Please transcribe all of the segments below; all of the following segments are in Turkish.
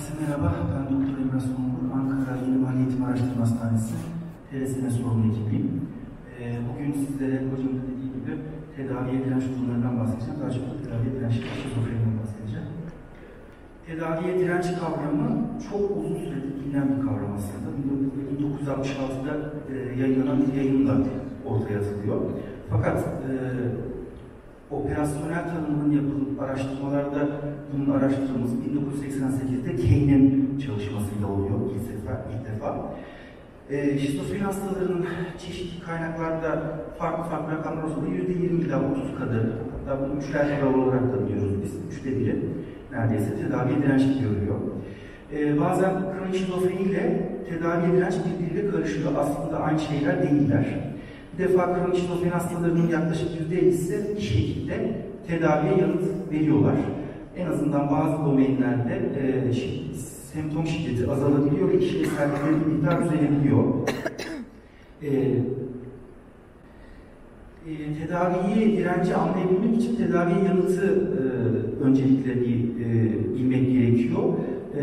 Herkese merhaba. Ben Doktor Emre Songur. Ankara Yeni Mali Eğitim Araştırma Hastanesi TRSM sorumlu ekibiyim. Ee, bugün sizlere hocam da dediği gibi tedaviye direnç durumlarından bahsedeceğim. Daha çok tedaviye direnç şizofreniden bahsedeceğim. Tedaviye direnç kavramı çok uzun süredir bilinen bir kavram aslında. 1966'da e, yayınlanan bir yayınla ortaya atılıyor. Fakat e, operasyonel tanımının yapılıp araştırmalarda bunun araştırılması 1988'de Kane'in çalışmasıyla oluyor ilk defa. Ilk defa. E, şizofreni hastalarının çeşitli kaynaklarda farklı farklı rakamlar olsa da %20 ila 30 kadar, hatta bunu üçler olarak da biliyoruz biz, üçte biri neredeyse tedaviye direnç görülüyor. E, bazen kronik şizofreni ile tedaviye direnç birbiriyle karışıyor. Aslında aynı şeyler değiller. Bir defa kronik şizofreni hastalarının yaklaşık %50'si bir şekilde tedaviye yanıt veriyorlar. En azından bazı domainlerde e, semptom şiddeti azalabiliyor ve işlevsellikleri bir miktar düzelebiliyor. E, e, tedaviyi, direnci anlayabilmek için tedaviye yanıtı e, öncelikle bir e, bilmek gerekiyor. E,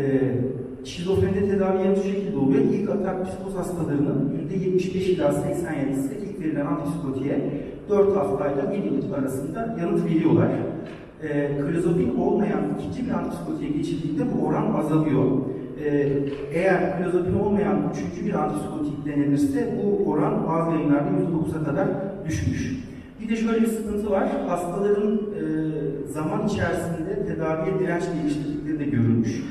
şizofrenide tedavi yanıtı şekilde oluyor. İlk atak psikoz hastalarının %75 ila 87'si ilk verilen antipsikotiğe 4 haftayla 1 yıl arasında yanıt veriyorlar. E, klozopin olmayan ikinci bir antipsikotiğe geçildiğinde bu oran azalıyor. E, eğer klozopin olmayan üçüncü bir antipsikotik denenirse bu oran bazı yayınlarda %9'a kadar düşmüş. Bir de şöyle bir sıkıntı var. Hastaların e, zaman içerisinde tedaviye direnç geliştirdikleri de görülmüş.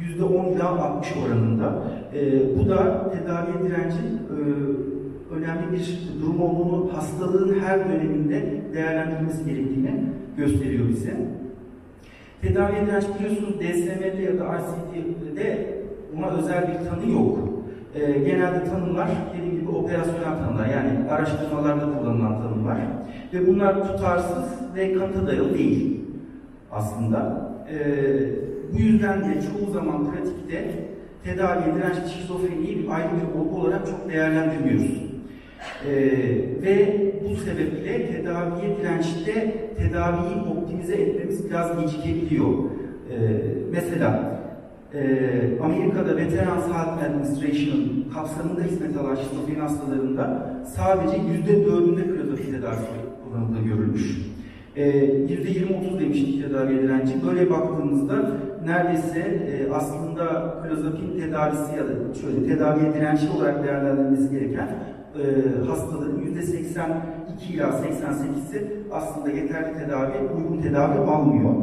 %10 ila 60 oranında. E, bu da tedaviye direncin e, önemli bir durum olduğunu, hastalığın her döneminde değerlendirilmesi gerektiğini gösteriyor bize. Tedaviye direnç biliyorsunuz DSM'de ya da ICD'de ona özel bir tanı yok. E, genelde tanımlar dediğim gibi operasyonel tanımlar yani araştırmalarda kullanılan tanımlar ve bunlar tutarsız ve kanıta dayalı değil aslında. E, bu yüzden de çoğu zaman pratikte tedaviye dirençli şizofreniyi bir ayrı bir olgu olarak çok değerlendirmiyoruz. Ee, ve bu sebeple tedaviye dirençte tedaviyi optimize etmemiz biraz gecikebiliyor. Ee, mesela e, Amerika'da Veterans Health Administration kapsamında hizmet alan şizofreni hastalarında sadece yüzde dördünde klozofil tedavisi kullanıldığı görülmüş. Yüzde yirmi otuz demiştik tedavi direnci. Böyle baktığımızda neredeyse e, aslında klozapin tedavisi ya da şöyle tedaviye dirençli olarak değerlendirilmesi gereken e, hastaların yüzde 82 ila 88'i aslında yeterli tedavi, uygun tedavi almıyor.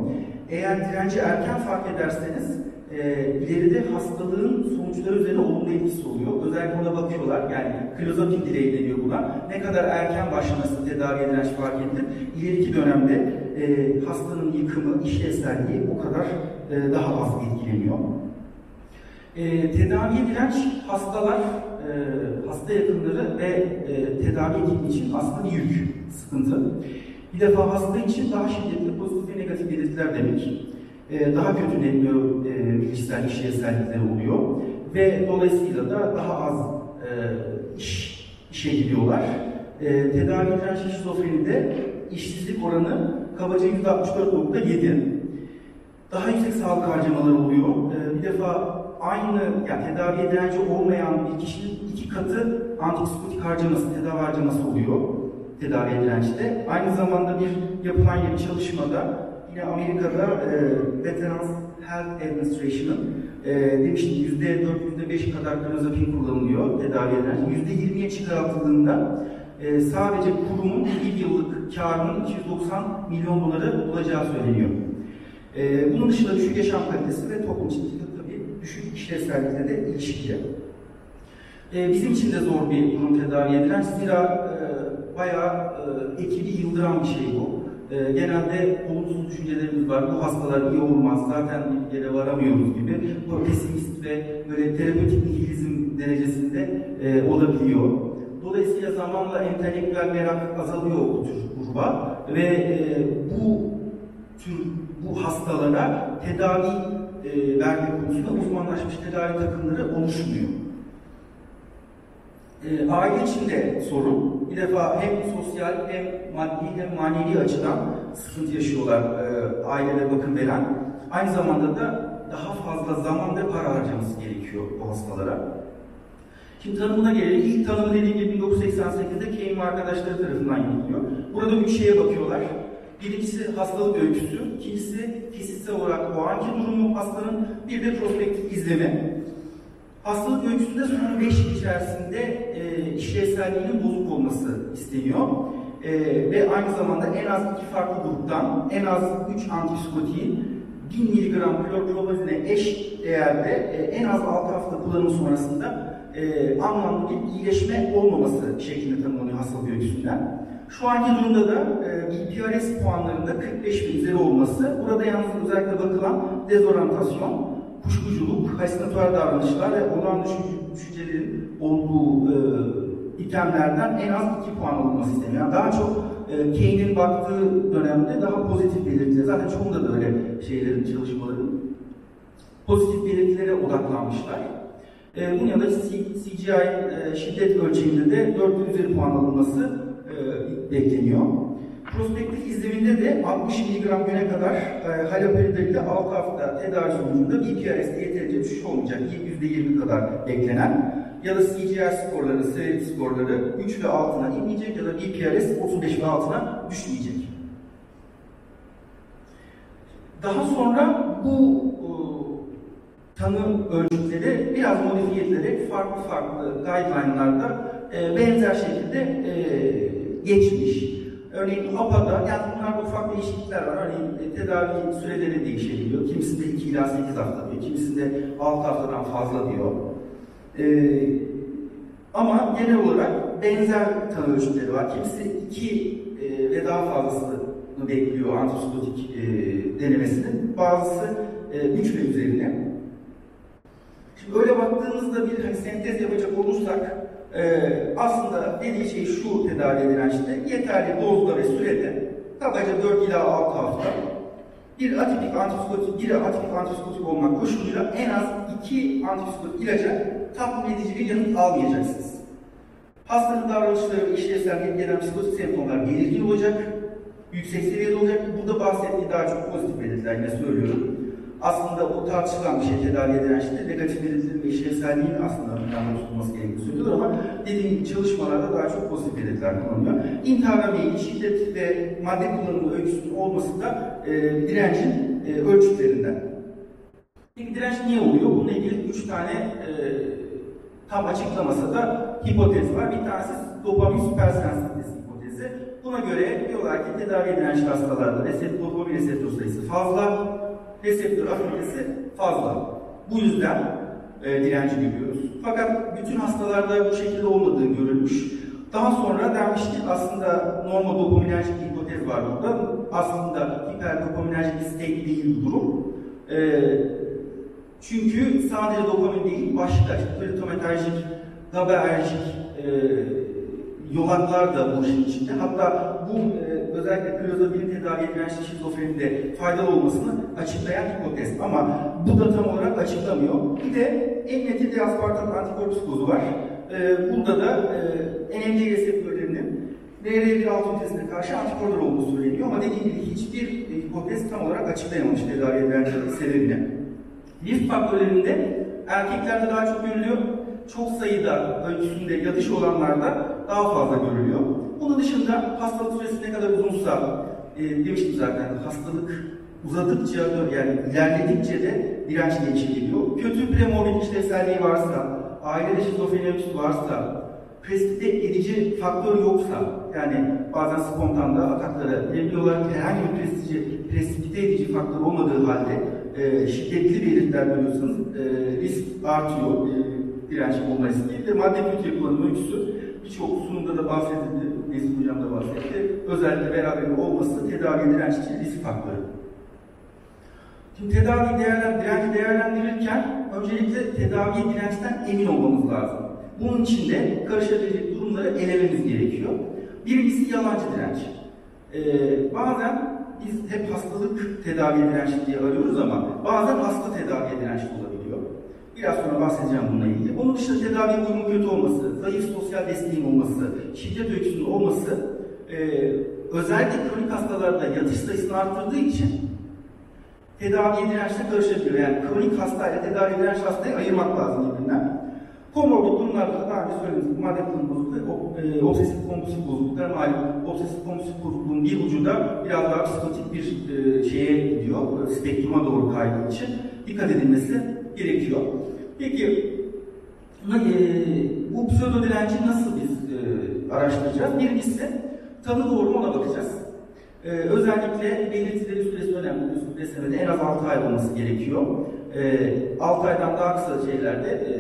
Eğer direnci erken fark ederseniz e, ileride hastalığın sonuçları üzerine olumlu etkisi oluyor. Özellikle ona bakıyorlar. Yani klozapin delay deniyor buna. Ne kadar erken başlaması tedavi edilen fark edilir. İleriki dönemde e, hastanın yıkımı, işlevselliği o kadar e, daha az etkileniyor. E, tedavi direnç hastalar, e, hasta yakınları ve e, tedavi ekibi için aslında bir yük, sıkıntı. Bir defa hasta için daha şiddetli pozitif ve negatif belirtiler demek. E, daha kötü netliyor e, bilişsel işlevsellikleri oluyor ve dolayısıyla da daha az e, iş, işe gidiyorlar. E, tedavi dirençli şizofrenide işsizlik oranı kabaca %64.7. Daha yüksek sağlık harcamaları oluyor. E, bir defa aynı yani tedaviye direnci olmayan bir kişinin iki katı antipsikotik harcaması, tedavi harcaması oluyor tedaviye dirençte. Aynı zamanda bir yapılan yeni çalışmada yine Amerika'da e, Veterans Health Administration'ın e, demiştim yüzde dört, yüzde beş kadar klozapin kullanılıyor tedavi eden. Yüzde yirmiye çıkartıldığında e, sadece kurumun bir yıllık karının 290 milyon doları olacağı söyleniyor. E, bunun dışında düşük yaşam kalitesi ve toplum için tabii düşük işlevsellikle de ilişkili. E, bizim için de zor bir durum tedavi edilen. Zira e, bayağı e, ekibi yıldıran bir şey bu. E, genelde olumsuz düşüncelerimiz var. Bu hastalar iyi olmaz, zaten bir yere varamıyoruz gibi. Bu pesimist ve böyle terapötik nihilizm derecesinde e, olabiliyor. Dolayısıyla zamanla entelektüel merak azalıyor o tür gruba ve e, bu tür bu hastalara tedavi e, verme konusunda uzmanlaşmış tedavi takımları oluşmuyor. E, aile içinde sorun. Bir defa hem sosyal hem maddi hem manevi açıdan sıkıntı yaşıyorlar e, ailelere bakım veren. Aynı zamanda da daha fazla zaman ve para harcaması gerekiyor bu hastalara. Şimdi tanımına gelelim. İlk tanımı dediğim gibi 1988'de Kane arkadaşları tarafından yapılıyor. Burada üç şeye bakıyorlar. Birincisi hastalık öyküsü, ikincisi fiziksel olarak o anki durumu hastanın, bir de prospektif izleme. Hastalık öyküsünde son 5 yıl içerisinde e, işlevselliğinin bozuk olması isteniyor. E, ve aynı zamanda en az iki farklı gruptan en az 3 antipsikotiğin 1000 mg klorpromazine eş değerde e, en az 6 hafta kullanım sonrasında e, anlamlı bir iyileşme olmaması şeklinde tanımlanıyor hastalık öyküsünden. Şu anki durumda da e, BPRS puanlarında 45 bin üzeri olması, burada yalnız özellikle bakılan dezorientasyon, kuşkuculuk, halüsinatuar davranışlar ve olağan düşünce, düşüncelerin olduğu e, itemlerden en az 2 puan alınması isteniyor. Yani daha çok e, Kane'in baktığı dönemde daha pozitif belirtiler, zaten çoğunda da öyle şeylerin, çalışmaların pozitif belirtilere odaklanmışlar. E, bunun yanında CGI e, şiddet ölçeğinde de 4 üzeri puan alınması e, bekleniyor. Prospektif izleminde de 60 mg güne kadar e, haloperidolide 6 hafta tedavi sonucunda BPRS'de yeterince düşüş olmayacak. %20 kadar beklenen ya da CGI skorları, severity skorları 3 ve altına inmeyecek ya da BPRS 35 ve altına düşmeyecek. Daha sonra bu e, tanım ölçütleri biraz modifiye edilerek farklı farklı guideline'larda e, benzer şekilde e, geçmiş. Örneğin APA'da, yani bunlarda ufak değişiklikler var. Örneğin e, tedavi süreleri değişebiliyor. Kimisinde 2 ila 8 hafta diyor, kimisinde 6 haftadan fazla diyor. E, ama genel olarak benzer tanı ölçütleri var. Kimisi 2 e, ve daha fazlasını bekliyor antipsikotik e, denemesinin. Bazısı 3 e, ve üzerine. Şimdi öyle baktığımızda bir hani sentez yapacak olursak e, aslında dediği şey şu tedavi edilen işte yeterli dozda ve sürede kabaca 4 ila 6 hafta bir atipik antipsikotik, bir atipik antipsikotik olmak koşuluyla en az iki antipsikotik ilaca tatmin edici bir yanıt almayacaksınız. Hastanın davranışları ve işlevsel gelen psikotik semptomlar belirgin olacak, yüksek seviyede olacak. Burada bahsettiği daha çok pozitif belirtiler yine söylüyorum aslında bu tartışılan bir şey tedavi edilen işte negatif belirtilerin ve işlevselliğin aslında önemli tutulması gerektiğini söylüyorlar ama dediğim çalışmalarda daha çok pozitif belirtiler kullanılıyor. İntihara meyilli şiddet ve madde kullanımı öyküsünün olması da e, direncin e, ölçütlerinden. Peki direnç niye oluyor? Bununla ilgili üç tane e, tam açıklamasa da hipotez var. Bir tanesi dopamin süpersensitesi hipotezi. Buna göre diyorlar ki tedavi edilen hastalarda reseptor, dopamin reseptör sayısı fazla, reseptör afinitesi fazla. Bu yüzden e, direnci görüyoruz. Fakat bütün hastalarda bu şekilde olmadığı görülmüş. Daha sonra denmiş ki aslında bir hipotez var burada. Aslında hiperdopaminerjik bir state değil durum. E, çünkü sadece dopamin değil, başka işte glutamaterjik, GABAerjik e, yolaklar da bu işin içinde. Hatta bu e, özellikle klozabilin tedavi edilen şizofrenide faydalı olmasını açıklayan hipotez. Ama bu da tam olarak açıklamıyor. Bir de en neti de aspartat antikorpsikozu var. E, burada da e, NMC reseptörlerinin DR1 ünitesine karşı antikorlar olduğu söyleniyor ama dediğim gibi hiçbir hipotez tam olarak açıklayamamış tedavi edilen sebebini. Risk faktörlerinde erkeklerde daha çok görülüyor, çok sayıda ölçüsünde yatış olanlarda daha fazla görülüyor. Bunun dışında hastalık süresi ne kadar uzunsa, e, demiştim zaten hastalık uzadıkça yani ilerledikçe de direnç gelişebiliyor. Kötü premorbid işlevselliği varsa, ailede şizofreni varsa, prestite edici faktör yoksa, yani bazen spontan da ataklara girebiliyorlar, herhangi bir prestite, prestite edici faktör olmadığı halde e, şiddetli belirtiler görüyorsanız e, risk artıyor, e, direnç olma riski ve madde kötü kullanım öyküsü birçok sunumda da bahsedildi, Nesim Hocam da bahsetti. Özellikle beraber olması tedavi direnç için risk faktörü. Şimdi tedavi değerlen, direnci değerlendirirken öncelikle tedavi dirençten emin olmamız lazım. Bunun için de karışabilecek durumları elememiz gerekiyor. Birincisi yalancı direnç. Ee, bazen biz hep hastalık tedavi dirençli diye arıyoruz ama bazen hasta tedavi dirençli olabiliyor. Biraz sonra bahsedeceğim bununla ilgili. Onun dışında tedavi uyumu kötü olması, zayıf sosyal desteğin olması, şiddet öyküsünün olması e, özellikle kronik hastalarda yatış sayısını arttırdığı için tedaviye dirençle karışabiliyor. Yani kronik hastayla tedavi direnç hastayı ayırmak lazım birbirinden. Komorbid durumlarda da daha önce söylediğimiz madde bozukluğu, e, obsesif kompulsif bozukluklar malum. Obsesif kompulsif bozukluğun bir ucu biraz daha psikotik bir e, şeye gidiyor, e, spektruma doğru kaydığı için dikkat edilmesi gerekiyor. Peki e, bu pseudo direnci nasıl biz e, araştıracağız? Birincisi tanı doğru ona bakacağız. Ee, özellikle belirtileri süresi önemli. Bu Beslemede en az 6 ay olması gerekiyor. Ee, 6 aydan daha kısa şeylerde, e,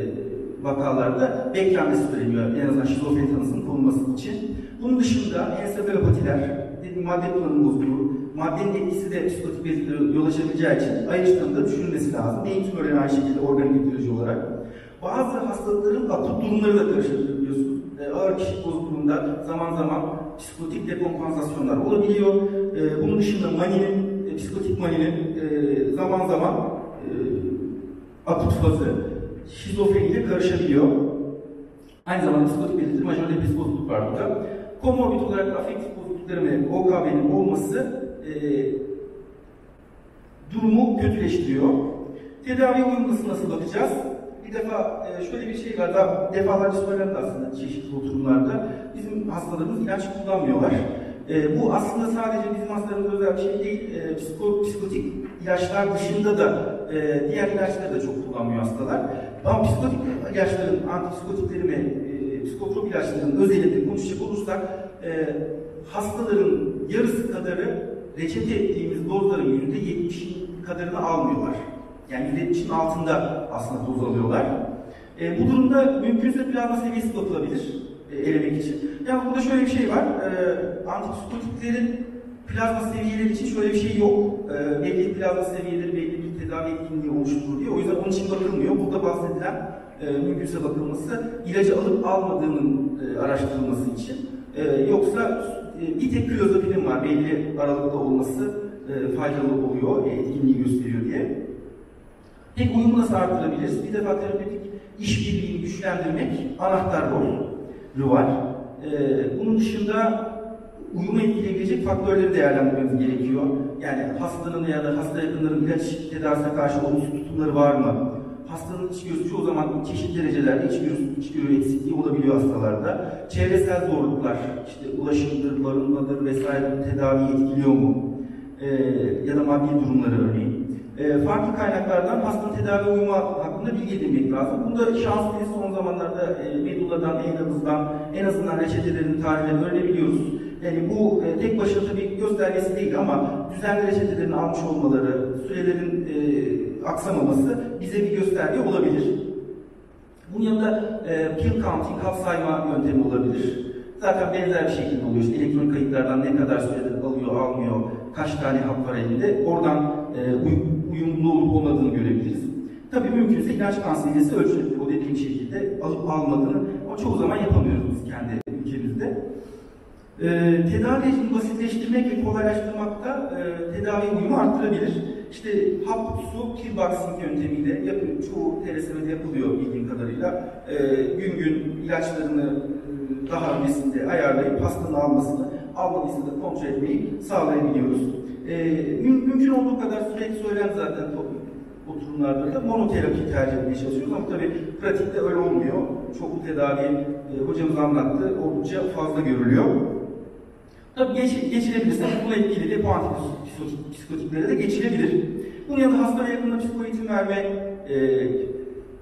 vakalarda beklenmesi söyleniyor. En azından şizofreni tanısının konulması için. Bunun dışında ensefalopatiler, madde kullanımı bozukluğu, maddenin etkisi de psikotik belirtilere yol açabileceği için ayrıştığında düşünülmesi lazım. Beyin tümörleri aynı şekilde organik etioloji olarak. Bazı hastalıkların akut durumları da karışabiliyor biliyorsunuz. Ee, ağır kişilik bozukluğunda zaman zaman psikotik dekompansasyonlar olabiliyor. Ee, bunun dışında maninin, e, psikotik maninin e, zaman zaman e, akut fazı şizofreniyle karışabiliyor. Aynı zamanda psikotik belirtileri majör depresif bozukluk var burada. Komorbid olarak afektif bozuklukların OKB'nin olması e, durumu kötüleştiriyor. Tedavi uyumlusu nasıl bakacağız? Bir defa e, şöyle bir şey var, daha defalarca söylendi aslında çeşitli oturumlarda. Bizim hastalarımız ilaç kullanmıyorlar. E, bu aslında sadece bizim hastalarımız özel bir şey değil. E, psiko, psikotik ilaçlar dışında da e, diğer ilaçları da çok kullanmıyor hastalar. Ama psikotik ilaçların, antipsikotikleri ve e, psikotrop ilaçların özelinde konuşacak olursak e, hastaların yarısı kadarı reçete ettiğimiz dozların yüzde 70'in kadarını almıyorlar. Yani %70'in altında aslında doz alıyorlar. E, bu durumda mümkünse plazma seviyesi bakılabilir e, elemek için. Yani burada şöyle bir şey var. E, antipsikotiklerin plazma seviyeleri için şöyle bir şey yok. E, belli plazma seviyeleri belli bir tedavi etkinliği oluşturur diye. O yüzden onun için bakılmıyor. Burada bahsedilen e, mümkünse bakılması ilacı alıp almadığının e, araştırılması için. E, yoksa e, bir tek klozapinin var belli aralıkta olması e, faydalı oluyor, e, etkinliği gösteriyor diye. Peki uyumu nasıl arttırabiliriz? Bir defa terapötik işbirliğini güçlendirmek anahtar rolü var. Ee, bunun dışında uyumu etkileyebilecek faktörleri değerlendirmemiz gerekiyor. Yani hastanın ya da hasta yakınların ilaç tedavisine karşı olumsuz tutumları var mı? Hastanın içgörüsü çoğu zaman çeşitli derecelerde içgörü, içgörü eksikliği olabiliyor hastalarda. Çevresel zorluklar, işte ulaşımdır, barınmadır vesaire tedaviyi etkiliyor mu? Ee, ya da maddi durumları örneğin. E, farklı kaynaklardan hastanın tedavi uyumu hakkında bilgi edinmek lazım. Bunda şanslıyız son zamanlarda e, Medulla'dan, Eylabız'dan en azından reçetelerini, tarihlerini öğrenebiliyoruz. Yani bu e, tek başına tabii göstergesi değil ama düzenli reçetelerini almış olmaları, sürelerin e, aksamaması bize bir gösterge olabilir. Bunun yanında e, pill counting, hap sayma yöntemi olabilir. Zaten benzer bir şekilde oluyor. İşte elektronik kayıtlardan ne kadar sürede alıyor, almıyor, kaç tane hap var elinde. Oradan e, uy uyumlu olup olmadığını görebiliriz. Tabii mümkünse ilaç kansiyesi ölçülebilir. O dediğim şekilde alıp almadığını ama çoğu zaman yapamıyoruz biz kendi ülkemizde. E, tedavi rejimini basitleştirmek ve kolaylaştırmak da e, tedavi uyumu arttırabilir. İşte hap, su, pill boxing yöntemiyle yapıyor. Çoğu TRSM'de yapılıyor bildiğim kadarıyla. E, gün gün ilaçlarını e, daha öncesinde ayarlayıp hastanın almasını, almadıysa da kontrol etmeyi sağlayabiliyoruz. E, müm mümkün olduğu kadar sürekli söylen zaten oturumlarda da monoterapi tercih etmeye çalışıyoruz ama tabii pratikte öyle olmuyor. Çoklu tedavi e, hocamız anlattı, oldukça fazla görülüyor. Tabii geç, geçilebilirse bununla ilgili de bu antipsikotiklere de geçilebilir. Bunun yanında hastaya yakında psikoeğitim verme, e,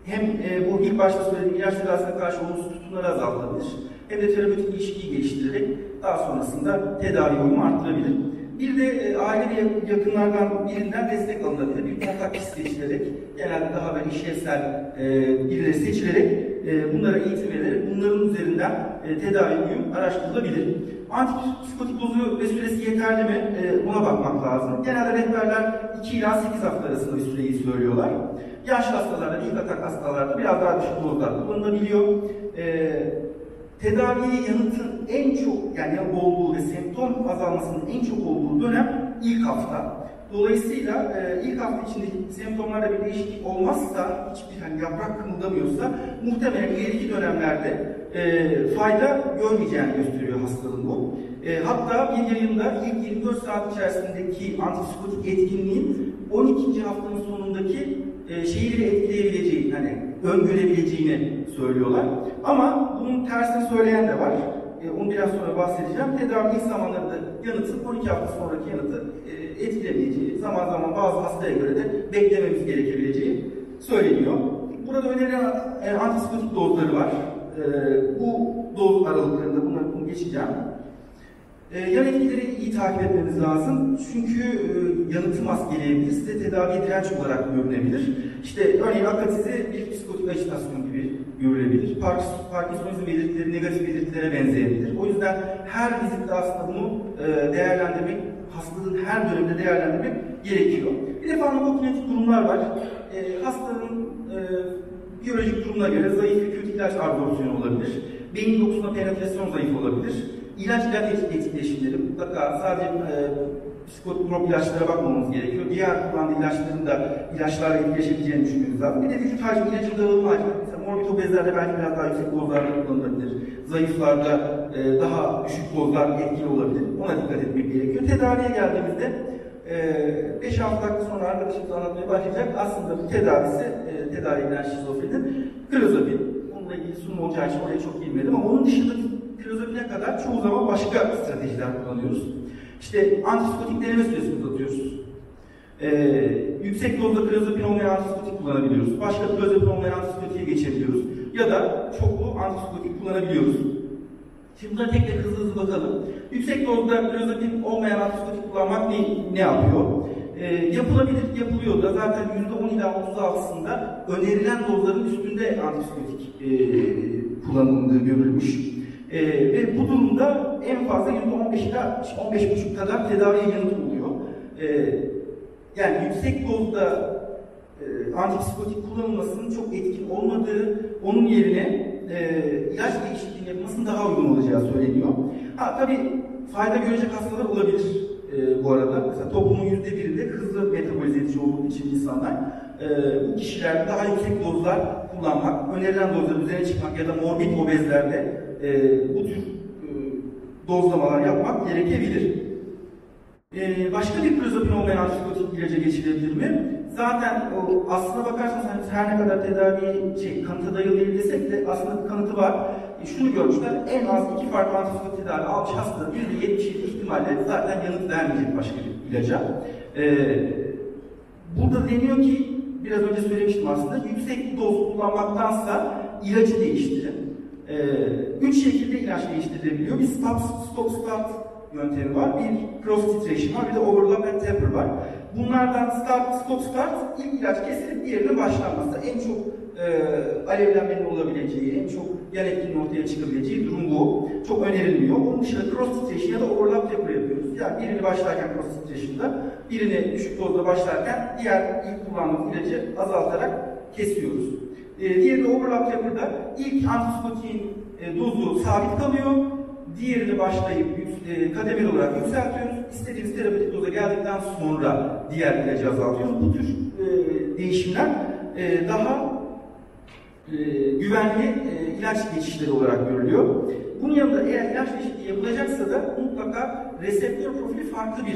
hem e, bu ilk başta söylediğim ilaç tedavisine karşı olumsuz tutumları azaltabilir, hem de terapötik ilişkiyi geliştirerek daha sonrasında tedavi uyumu arttırabilir. Bir de e, aile yakınlardan birinden destek alınabilir. Bir kontak seçilerek, genelde daha böyle işlevsel e, birileri seçilerek e, bunlara eğitim verilerek bunların üzerinden e, tedavi uyum araştırılabilir. Antipsikotik dozu ve süresi yeterli mi? E, buna bakmak lazım. Genelde rehberler 2 ila 8 hafta arasında bir süreyi söylüyorlar. Yaşlı hastalarda, ilk atak hastalarda biraz daha düşük dozlar kullanılabiliyor. E, tedaviye yanıtın en çok yani olduğu ve semptom azalmasının en çok olduğu dönem ilk hafta. Dolayısıyla e, ilk hafta içinde semptomlarda bir değişiklik olmazsa, hiçbir hani yaprak kımıldamıyorsa muhtemelen ileriki dönemlerde e, fayda görmeyeceğini gösteriyor hastalığın bu. E, hatta bir yayında ilk 24 saat içerisindeki antipsikotik etkinliğin 12. haftanın sonundaki e, şeyleri etkileyebileceği, hani öngörebileceğini söylüyorlar. Ama bunun tersini söyleyen de var. E, onu biraz sonra bahsedeceğim. Tedavi ilk zamanlarında yanıtı 12 hafta sonraki yanıtı e, etkilemeyeceği, zaman zaman bazı hastaya göre de beklememiz gerekebileceği söyleniyor. Burada önerilen e, dozları var. E, bu doz aralıklarında bunları bunu geçeceğim. E, yan etkileri iyi takip etmeniz lazım. Çünkü e, yanıtı maskeleyebilir, size tedavi direnç olarak görünebilir. İşte örneğin akatize bir psikotik ajitasyon gibi görülebilir. Parkinson- Parkinsonizm belirtileri negatif belirtilere benzeyebilir. O yüzden her vizitte aslında bunu e, değerlendirmek, hastalığın her döneminde değerlendirmek gerekiyor. Bir de farmakokinetik durumlar var. E, hastanın e, biyolojik durumuna göre zayıf ve kötü ilaç absorpsiyonu olabilir. Beyin dokusuna penetrasyon zayıf olabilir. İlaç ilaç etkileşimleri mutlaka sadece e, psikotrop ilaçlara bakmamamız gerekiyor. Diğer kullandığı ilaçların da ilaçlarla etkileşebileceğini düşünmemiz lazım. Bir de vücut hacmi ilacın dağılımı. Morbid obezlerde belki biraz daha yüksek dozlarda kullanılabilir. Zayıflarda e, daha düşük dozlar etkili olabilir. Ona dikkat etmek gerekiyor. Tedaviye geldiğimizde e, 5-6 dakika sonra arkadaşımız anlatmaya başlayacak. Aslında bu tedavisi, e, tedavi edilen şizofrenin klozapin. Onunla ilgili sunum olacağı için oraya çok girmedim ama onun dışında klozapine kadar çoğu zaman başka stratejiler kullanıyoruz. İşte antipsikotik deneme süresini uzatıyoruz. Ee, yüksek dozda klozapin olmayan antipsikotik kullanabiliyoruz. Başka klozapin olmayan antipsikotiğe geçebiliyoruz. Ya da çoklu antipsikotik kullanabiliyoruz. Şimdi bunlara tek tek hızlı hızlı bakalım. Yüksek dozda klozapin olmayan antipsikotik kullanmak ne, ne yapıyor? Ee, yapılabilir, yapılıyor da zaten %10 ila 36'sında önerilen dozların üstünde antipsikotik e, kullanıldığı görülmüş. Ee, ve bu durumda en fazla %15 ila 15,5 kadar tedaviye yanıt oluyor. Ee, yani yüksek dozda e, antipsikotik kullanılmasının çok etkin olmadığı, onun yerine e, ilaç değişikliğinin yapılmasının daha uygun olacağı söyleniyor. Ha tabii fayda görecek hastalar olabilir e, bu arada. Mesela toplumun yüzde birinde hızlı metabolize edici olduğu için insanlar e, bu kişiler daha yüksek dozlar kullanmak, önerilen dozların üzerine çıkmak ya da morbid obezlerde e, bu tür e, dozlamalar yapmak gerekebilir. Ee, başka bir klozapin olmayan antipsikotik ilaca geçilebilir mi? Zaten o, aslına bakarsanız hani her ne kadar tedavi şey, kanıta dayalı değil desek de aslında bir kanıtı var. E, şunu görmüşler, en az iki farklı antipsikotik tedavi almış hasta %77 ihtimalle zaten yanıt vermeyecek başka bir ilaca. Ee, burada deniyor ki, biraz önce söylemiştim aslında, yüksek doz kullanmaktansa ilacı değiştirin. Ee, üç şekilde ilaç değiştirilebiliyor. Bir stop, stop start yöntemi var. Bir cross titration var, bir de overlap and taper var. Bunlardan start, stop start, ilk ilaç kesilip diğerine başlanması. En çok e, alevlenmenin olabileceği, en çok yan etkinin ortaya çıkabileceği durum bu. Çok önerilmiyor. Onun dışında cross titration ya da overlap taper yapıyoruz. Yani birini başlarken cross titration'da, birini düşük dozda başlarken diğer ilk kullandığımız ilacı azaltarak kesiyoruz. E, diğeri de overlap taper'da ilk antipsikotiğin e, dozu sabit kalıyor. Diğerini başlayıp e, kademeli olarak yükseltiyoruz. İstediğimiz terapötik doza geldikten sonra diğer ilacı azaltıyoruz. Bu tür e, değişimler e, daha e, güvenli ilaç geçişleri olarak görülüyor. Bunun yanında eğer ilaç değişikliği yapılacaksa da mutlaka reseptör profili farklı bir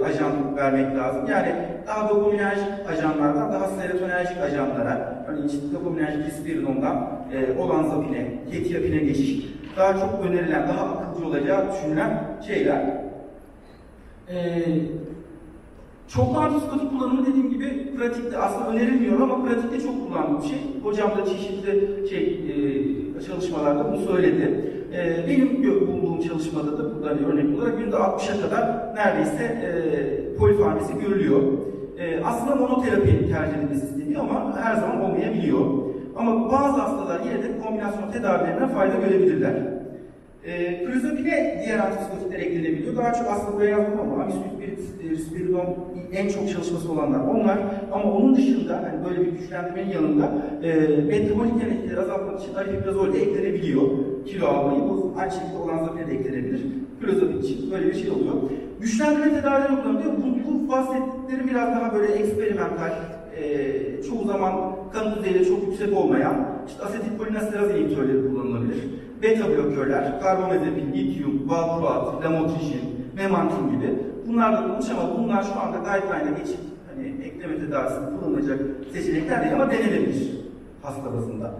ajan vermek lazım. Yani daha dopaminerjik ajanlardan daha serotonerjik ajanlara, örneğin işte dopaminerjik risperidondan e, olanzapine, ketiapine geçiş daha çok önerilen, daha akılcı olacağı düşünülen şeyler. Ee, çok antipsikotik kullanımı dediğim gibi pratikte aslında önerilmiyor ama pratikte çok kullanılan bir şey. Hocam da çeşitli şey, e, çalışmalarda bunu söyledi. E, benim bulunduğum çalışmada da burada hani örnek olarak günde 60'a kadar neredeyse e, polifarmasi görülüyor. E, aslında monoterapi tercih edilmesi isteniyor ama her zaman olmayabiliyor. Ama bazı hastalar yine de kombinasyon tedavilerinden fayda görebilirler. E, klozapine diğer antipsikotikler eklenebiliyor. Daha çok aslında buraya ama amisulpirit, risperidon en çok çalışması olanlar onlar. Ama onun dışında hani böyle bir güçlendirmenin yanında e, metabolik yan azaltmak için aripiprazol de eklenebiliyor. Kilo almayı, bu aynı şekilde olanzapine de eklenebilir. Klozapin için böyle bir şey oluyor. Güçlendirme tedavileri kullanılıyor. Bu, bu bahsettikleri biraz daha böyle eksperimental, e, çoğu zaman kan düzeyleri çok yüksek olmayan işte asetilkolinesteraz inhibitörleri kullanılabilir. Beta blokörler, karbamazepin, lityum, valproat, lamotrigin, memantin gibi. Bunlar da kullanılmış ama bunlar şu anda guideline'e geçip hani ekleme tedavisinde kullanılacak seçenekler değil ama denenebilir hasta bazında.